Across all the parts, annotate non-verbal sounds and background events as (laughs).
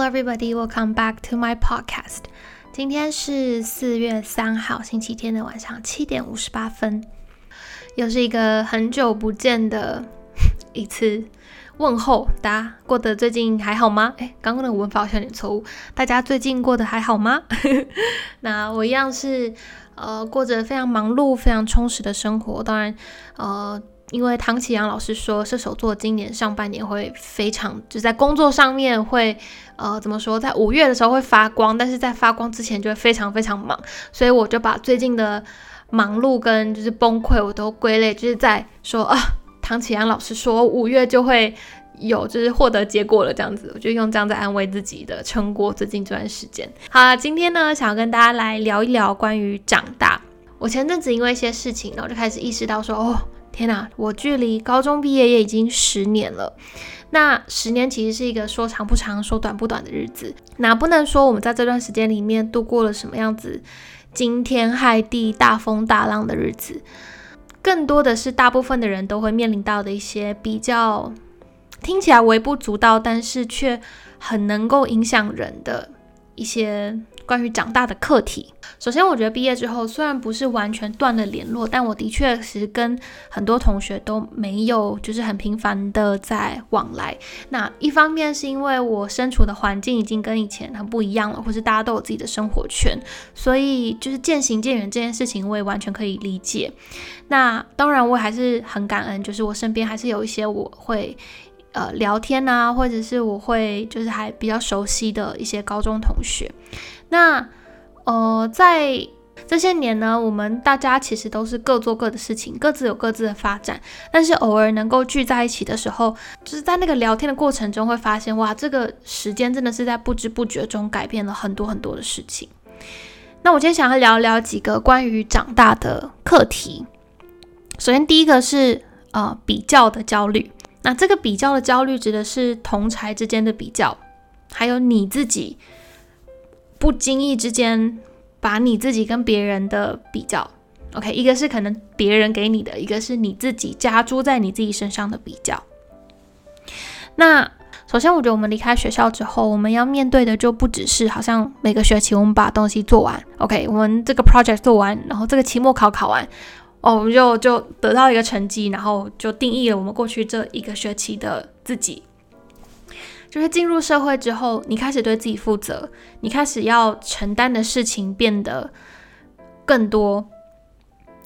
Hello, everybody. Welcome back to my podcast. 今天是四月三号，星期天的晚上七点五十八分，又是一个很久不见的一次问候。大家过得最近还好吗？哎，刚刚的文法好像有点错误。大家最近过得还好吗？(laughs) 那我一样是呃过着非常忙碌、非常充实的生活。当然，呃。因为唐启阳老师说，射手座今年上半年会非常，就在工作上面会，呃，怎么说，在五月的时候会发光，但是在发光之前就会非常非常忙，所以我就把最近的忙碌跟就是崩溃我都归类，就是在说啊，唐启阳老师说五月就会有就是获得结果了这样子，我就用这样在安慰自己的撑过最近这段时间。好，今天呢，想要跟大家来聊一聊关于长大。我前阵子因为一些事情，然后就开始意识到说，哦。天哪，我距离高中毕业也已经十年了。那十年其实是一个说长不长、说短不短的日子。那不能说我们在这段时间里面度过了什么样子惊天骇地、大风大浪的日子，更多的是大部分的人都会面临到的一些比较听起来微不足道，但是却很能够影响人的一些。关于长大的课题，首先我觉得毕业之后虽然不是完全断了联络，但我的确是跟很多同学都没有就是很频繁的在往来。那一方面是因为我身处的环境已经跟以前很不一样了，或是大家都有自己的生活圈，所以就是渐行渐远这件事情我也完全可以理解。那当然我还是很感恩，就是我身边还是有一些我会呃聊天啊，或者是我会就是还比较熟悉的一些高中同学。那，呃，在这些年呢，我们大家其实都是各做各的事情，各自有各自的发展。但是偶尔能够聚在一起的时候，就是在那个聊天的过程中，会发现哇，这个时间真的是在不知不觉中改变了很多很多的事情。那我今天想要聊聊几个关于长大的课题。首先，第一个是呃比较的焦虑。那这个比较的焦虑指的是同才之间的比较，还有你自己。不经意之间，把你自己跟别人的比较，OK，一个是可能别人给你的，一个是你自己加诸在你自己身上的比较。那首先，我觉得我们离开学校之后，我们要面对的就不只是好像每个学期我们把东西做完，OK，我们这个 project 做完，然后这个期末考考完，哦，我们就就得到一个成绩，然后就定义了我们过去这一个学期的自己。就是进入社会之后，你开始对自己负责，你开始要承担的事情变得更多，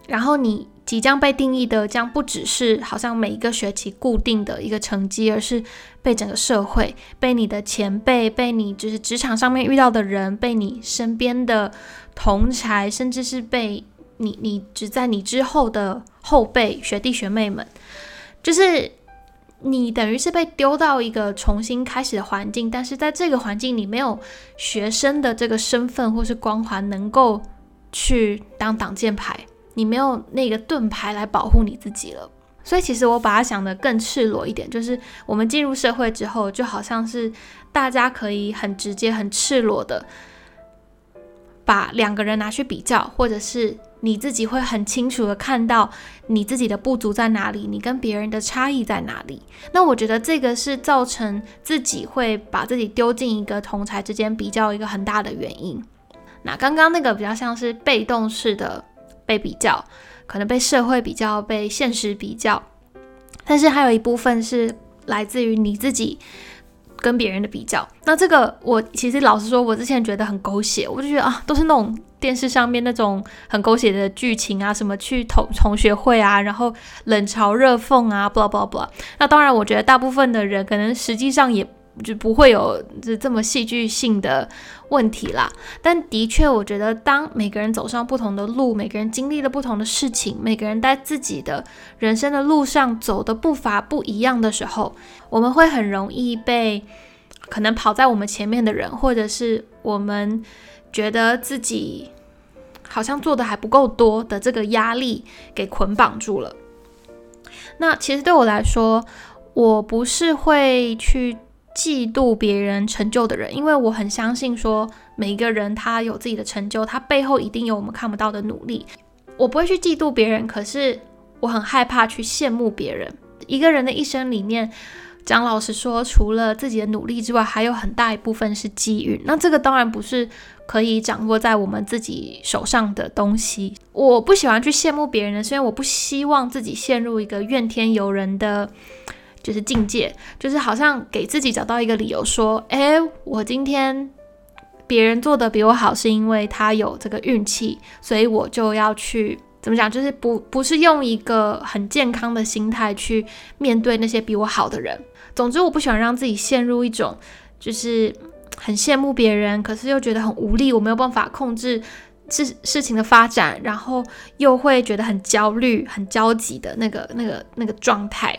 然后你即将被定义的将不只是好像每一个学期固定的一个成绩，而是被整个社会、被你的前辈、被你就是职场上面遇到的人、被你身边的同才，甚至是被你你只在你之后的后辈、学弟学妹们，就是。你等于是被丢到一个重新开始的环境，但是在这个环境你没有学生的这个身份或是光环能够去当挡箭牌，你没有那个盾牌来保护你自己了。所以其实我把它想的更赤裸一点，就是我们进入社会之后，就好像是大家可以很直接、很赤裸的把两个人拿去比较，或者是。你自己会很清楚的看到你自己的不足在哪里，你跟别人的差异在哪里。那我觉得这个是造成自己会把自己丢进一个同才之间比较一个很大的原因。那刚刚那个比较像是被动式的被比较，可能被社会比较，被现实比较，但是还有一部分是来自于你自己跟别人的比较。那这个我其实老实说，我之前觉得很狗血，我就觉得啊，都是那种。电视上面那种很狗血的剧情啊，什么去同同学会啊，然后冷嘲热讽啊，blah blah blah。那当然，我觉得大部分的人可能实际上也就不会有这这么戏剧性的问题啦。但的确，我觉得当每个人走上不同的路，每个人经历了不同的事情，每个人在自己的人生的路上走的步伐不一样的时候，我们会很容易被可能跑在我们前面的人，或者是我们觉得自己。好像做的还不够多的这个压力给捆绑住了。那其实对我来说，我不是会去嫉妒别人成就的人，因为我很相信说每一个人他有自己的成就，他背后一定有我们看不到的努力。我不会去嫉妒别人，可是我很害怕去羡慕别人。一个人的一生里面，讲老实说，除了自己的努力之外，还有很大一部分是机遇。那这个当然不是可以掌握在我们自己手上的东西。我不喜欢去羡慕别人的，是因为我不希望自己陷入一个怨天尤人的，就是境界，就是好像给自己找到一个理由说，哎，我今天别人做的比我好，是因为他有这个运气，所以我就要去。怎么讲？就是不不是用一个很健康的心态去面对那些比我好的人。总之，我不喜欢让自己陷入一种就是很羡慕别人，可是又觉得很无力，我没有办法控制事事情的发展，然后又会觉得很焦虑、很焦急的那个、那个、那个状态。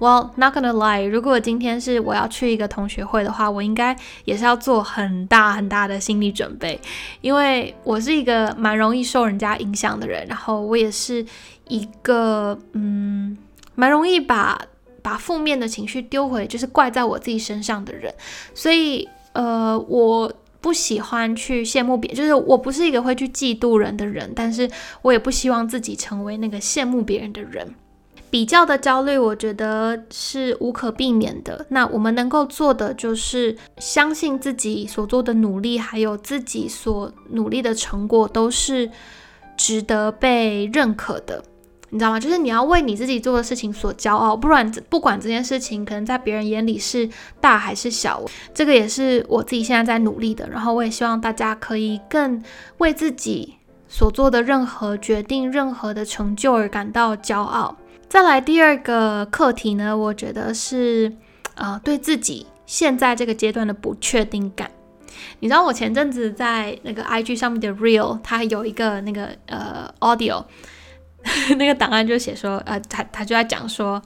Well, not gonna lie，如果今天是我要去一个同学会的话，我应该也是要做很大很大的心理准备，因为我是一个蛮容易受人家影响的人，然后我也是一个嗯，蛮容易把把负面的情绪丢回，就是怪在我自己身上的人，所以呃，我不喜欢去羡慕别人，就是我不是一个会去嫉妒人的人，但是我也不希望自己成为那个羡慕别人的人。比较的焦虑，我觉得是无可避免的。那我们能够做的就是相信自己所做的努力，还有自己所努力的成果都是值得被认可的，你知道吗？就是你要为你自己做的事情所骄傲，不然不管这件事情可能在别人眼里是大还是小，这个也是我自己现在在努力的。然后我也希望大家可以更为自己所做的任何决定、任何的成就而感到骄傲。再来第二个课题呢，我觉得是，呃，对自己现在这个阶段的不确定感。你知道我前阵子在那个 IG 上面的 Real，它有一个那个呃 Audio，(laughs) 那个档案就写说，呃，他他就在讲说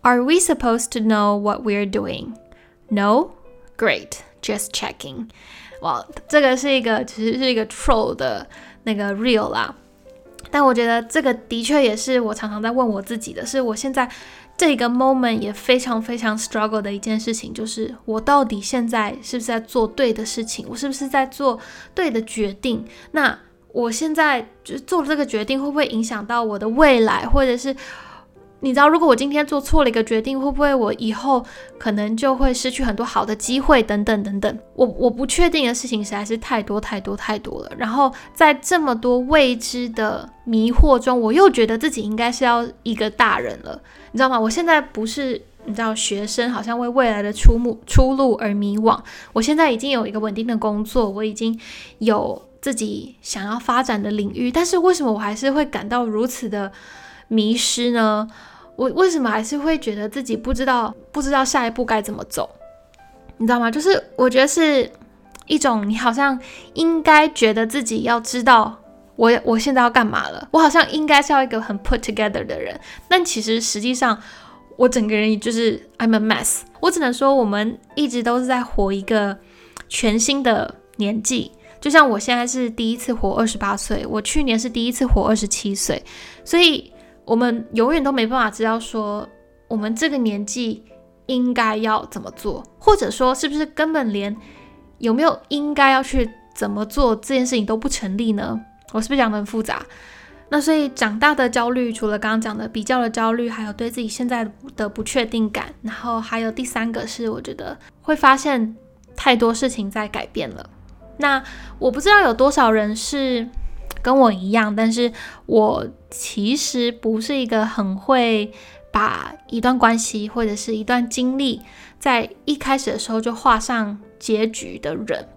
，Are we supposed to know what we're doing? No, great, just checking。哇，这个是一个其实是一个 Troll 的那个 Real 啦。但我觉得这个的确也是我常常在问我自己的，是我现在这个 moment 也非常非常 struggle 的一件事情，就是我到底现在是不是在做对的事情？我是不是在做对的决定？那我现在就做了这个决定，会不会影响到我的未来，或者是？你知道，如果我今天做错了一个决定，会不会我以后可能就会失去很多好的机会？等等等等，我我不确定的事情实在是太多太多太多了。然后在这么多未知的迷惑中，我又觉得自己应该是要一个大人了，你知道吗？我现在不是你知道学生，好像为未来的出目出路而迷惘。我现在已经有一个稳定的工作，我已经有自己想要发展的领域，但是为什么我还是会感到如此的迷失呢？我为什么还是会觉得自己不知道不知道下一步该怎么走？你知道吗？就是我觉得是一种你好像应该觉得自己要知道我我现在要干嘛了。我好像应该是要一个很 put together 的人，但其实实际上我整个人就是 I'm a mess。我只能说我们一直都是在活一个全新的年纪，就像我现在是第一次活二十八岁，我去年是第一次活二十七岁，所以。我们永远都没办法知道说，我们这个年纪应该要怎么做，或者说是不是根本连有没有应该要去怎么做这件事情都不成立呢？我是不是讲的很复杂？那所以长大的焦虑，除了刚刚讲的比较的焦虑，还有对自己现在的不确定感，然后还有第三个是，我觉得会发现太多事情在改变了。那我不知道有多少人是。跟我一样，但是我其实不是一个很会把一段关系或者是一段经历在一开始的时候就画上结局的人。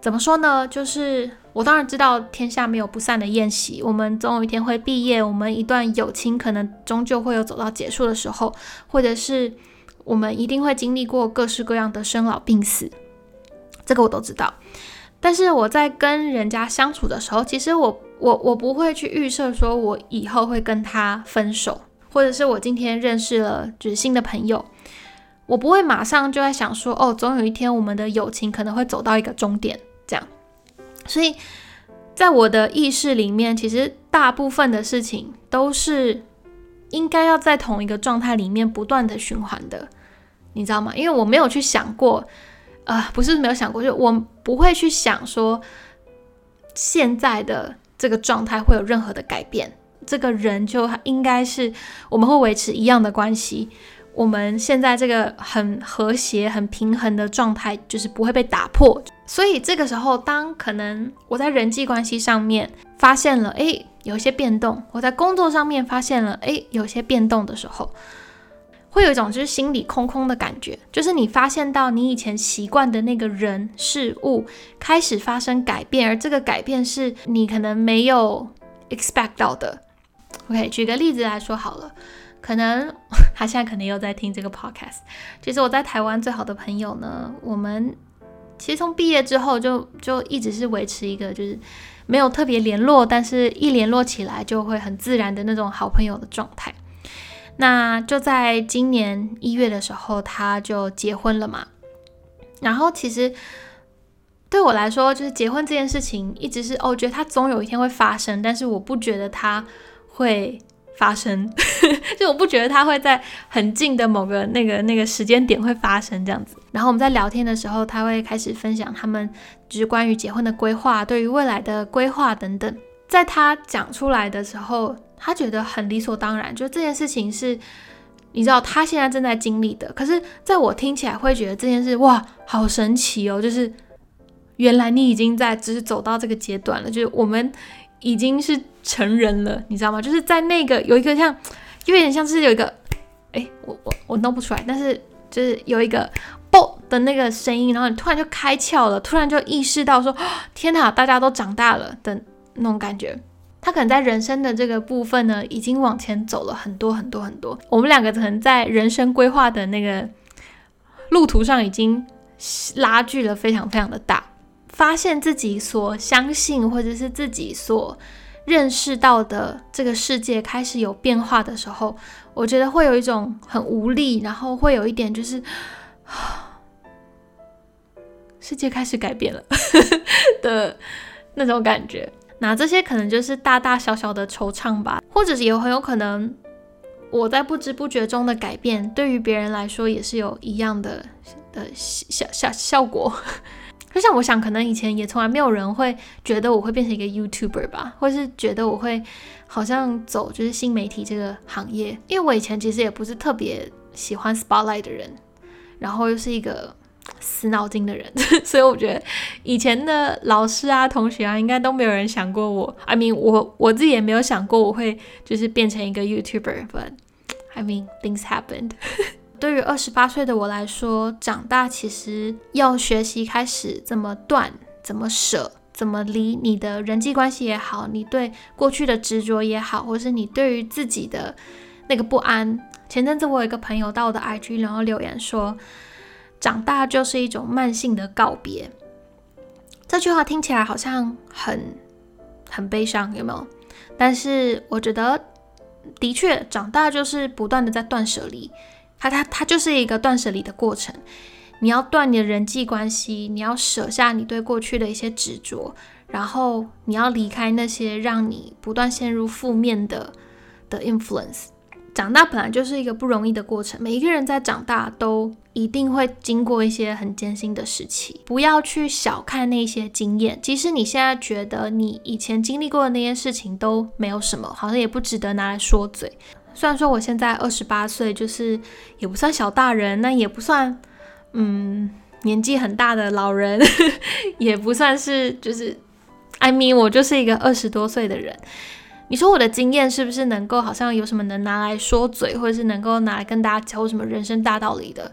怎么说呢？就是我当然知道天下没有不散的宴席，我们总有一天会毕业，我们一段友情可能终究会有走到结束的时候，或者是我们一定会经历过各式各样的生老病死，这个我都知道。但是我在跟人家相处的时候，其实我我我不会去预设说我以后会跟他分手，或者是我今天认识了就是新的朋友，我不会马上就在想说哦，总有一天我们的友情可能会走到一个终点这样。所以在我的意识里面，其实大部分的事情都是应该要在同一个状态里面不断的循环的，你知道吗？因为我没有去想过。呃，不是没有想过，就我不会去想说现在的这个状态会有任何的改变。这个人就应该是我们会维持一样的关系，我们现在这个很和谐、很平衡的状态，就是不会被打破。所以这个时候，当可能我在人际关系上面发现了，诶，有一些变动；我在工作上面发现了，诶，有些变动的时候，会有一种就是心里空空的感觉，就是你发现到你以前习惯的那个人事物开始发生改变，而这个改变是你可能没有 expect 到的。OK，举个例子来说好了。可能他现在可能又在听这个 podcast。其实我在台湾最好的朋友呢，我们其实从毕业之后就就一直是维持一个就是没有特别联络，但是一联络起来就会很自然的那种好朋友的状态。那就在今年一月的时候，他就结婚了嘛。然后其实对我来说，就是结婚这件事情一直是哦，觉得他总有一天会发生，但是我不觉得他会。发生，(laughs) 就我不觉得他会在很近的某个那个那个时间点会发生这样子。然后我们在聊天的时候，他会开始分享他们就是关于结婚的规划，对于未来的规划等等。在他讲出来的时候，他觉得很理所当然，就这件事情是，你知道他现在正在经历的。可是在我听起来会觉得这件事哇，好神奇哦，就是原来你已经在只是走到这个阶段了，就是我们。已经是成人了，你知道吗？就是在那个有一个像，有点像是有一个，哎，我我我弄不出来，但是就是有一个啵的那个声音，然后你突然就开窍了，突然就意识到说，天哪，大家都长大了的那种感觉。他可能在人生的这个部分呢，已经往前走了很多很多很多。我们两个可能在人生规划的那个路途上，已经拉距了非常非常的大。发现自己所相信或者是自己所认识到的这个世界开始有变化的时候，我觉得会有一种很无力，然后会有一点就是 (sighs) 世界开始改变了 (laughs) 的那种感觉。那这些可能就是大大小小的惆怅吧，或者是有很有可能我在不知不觉中的改变，对于别人来说也是有一样的的效效效果。(laughs) 就像我想，可能以前也从来没有人会觉得我会变成一个 YouTuber 吧，或是觉得我会好像走就是新媒体这个行业，因为我以前其实也不是特别喜欢 Spotlight 的人，然后又是一个死脑筋的人，(laughs) 所以我觉得以前的老师啊、同学啊，应该都没有人想过我。I mean，我我自己也没有想过我会就是变成一个 YouTuber，but I mean things happened。(laughs) 对于二十八岁的我来说，长大其实要学习开始怎么断、怎么舍、怎么离。你的人际关系也好，你对过去的执着也好，或是你对于自己的那个不安。前阵子我有一个朋友到我的 IG，然后留言说：“长大就是一种慢性的告别。”这句话听起来好像很很悲伤，有没有？但是我觉得，的确，长大就是不断的在断舍离。它它它就是一个断舍离的过程，你要断你的人际关系，你要舍下你对过去的一些执着，然后你要离开那些让你不断陷入负面的的 influence。长大本来就是一个不容易的过程，每一个人在长大都一定会经过一些很艰辛的时期。不要去小看那些经验，即使你现在觉得你以前经历过的那些事情都没有什么，好像也不值得拿来说嘴。虽然说我现在二十八岁，就是也不算小大人，那也不算嗯年纪很大的老人，(laughs) 也不算是就是，I mean 我就是一个二十多岁的人。你说我的经验是不是能够好像有什么能拿来说嘴，或者是能够拿来跟大家教什么人生大道理的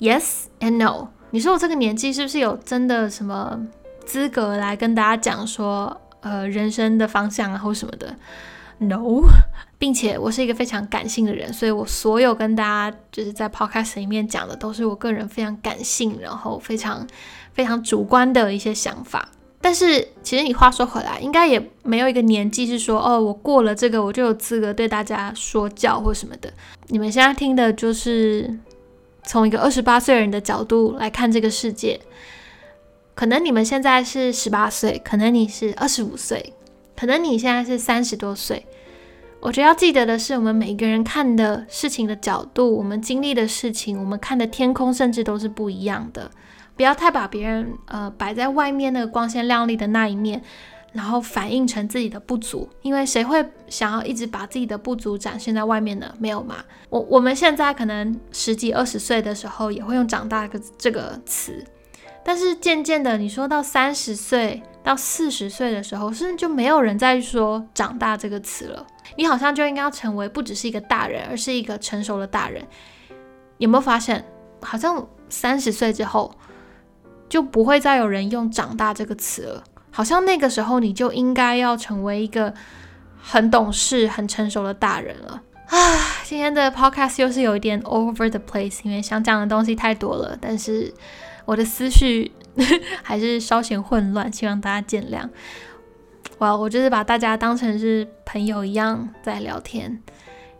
？Yes and no。你说我这个年纪是不是有真的什么资格来跟大家讲说呃人生的方向啊或什么的？No，(laughs) 并且我是一个非常感性的人，所以我所有跟大家就是在 podcast 里面讲的，都是我个人非常感性，然后非常非常主观的一些想法。但是其实你话说回来，应该也没有一个年纪是说，哦，我过了这个，我就有资格对大家说教或什么的。你们现在听的就是从一个二十八岁人的角度来看这个世界，可能你们现在是十八岁，可能你是二十五岁。可能你现在是三十多岁，我觉得要记得的是，我们每个人看的事情的角度，我们经历的事情，我们看的天空，甚至都是不一样的。不要太把别人呃摆在外面那个光鲜亮丽的那一面然后反映成自己的不足，因为谁会想要一直把自己的不足展现在外面呢？没有嘛。我我们现在可能十几二十岁的时候也会用“长大”个这个词，但是渐渐的，你说到三十岁到四十岁的时候，甚至就没有人再说“长大”这个词了。你好像就应该要成为不只是一个大人，而是一个成熟的大人。有没有发现，好像三十岁之后就不会再有人用“长大”这个词了？好像那个时候你就应该要成为一个很懂事、很成熟的大人了啊！今天的 podcast 又是有一点 over the place，因为想讲的东西太多了，但是我的思绪 (laughs) 还是稍显混乱，希望大家见谅。哇，我就是把大家当成是朋友一样在聊天，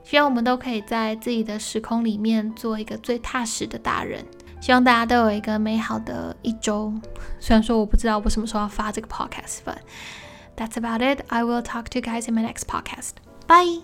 希望我们都可以在自己的时空里面做一个最踏实的大人。希望大家都有一个美好的一周。虽然说我不知道我什么时候要发这个 podcast，but that's about it. I will talk to you guys in my next podcast. Bye.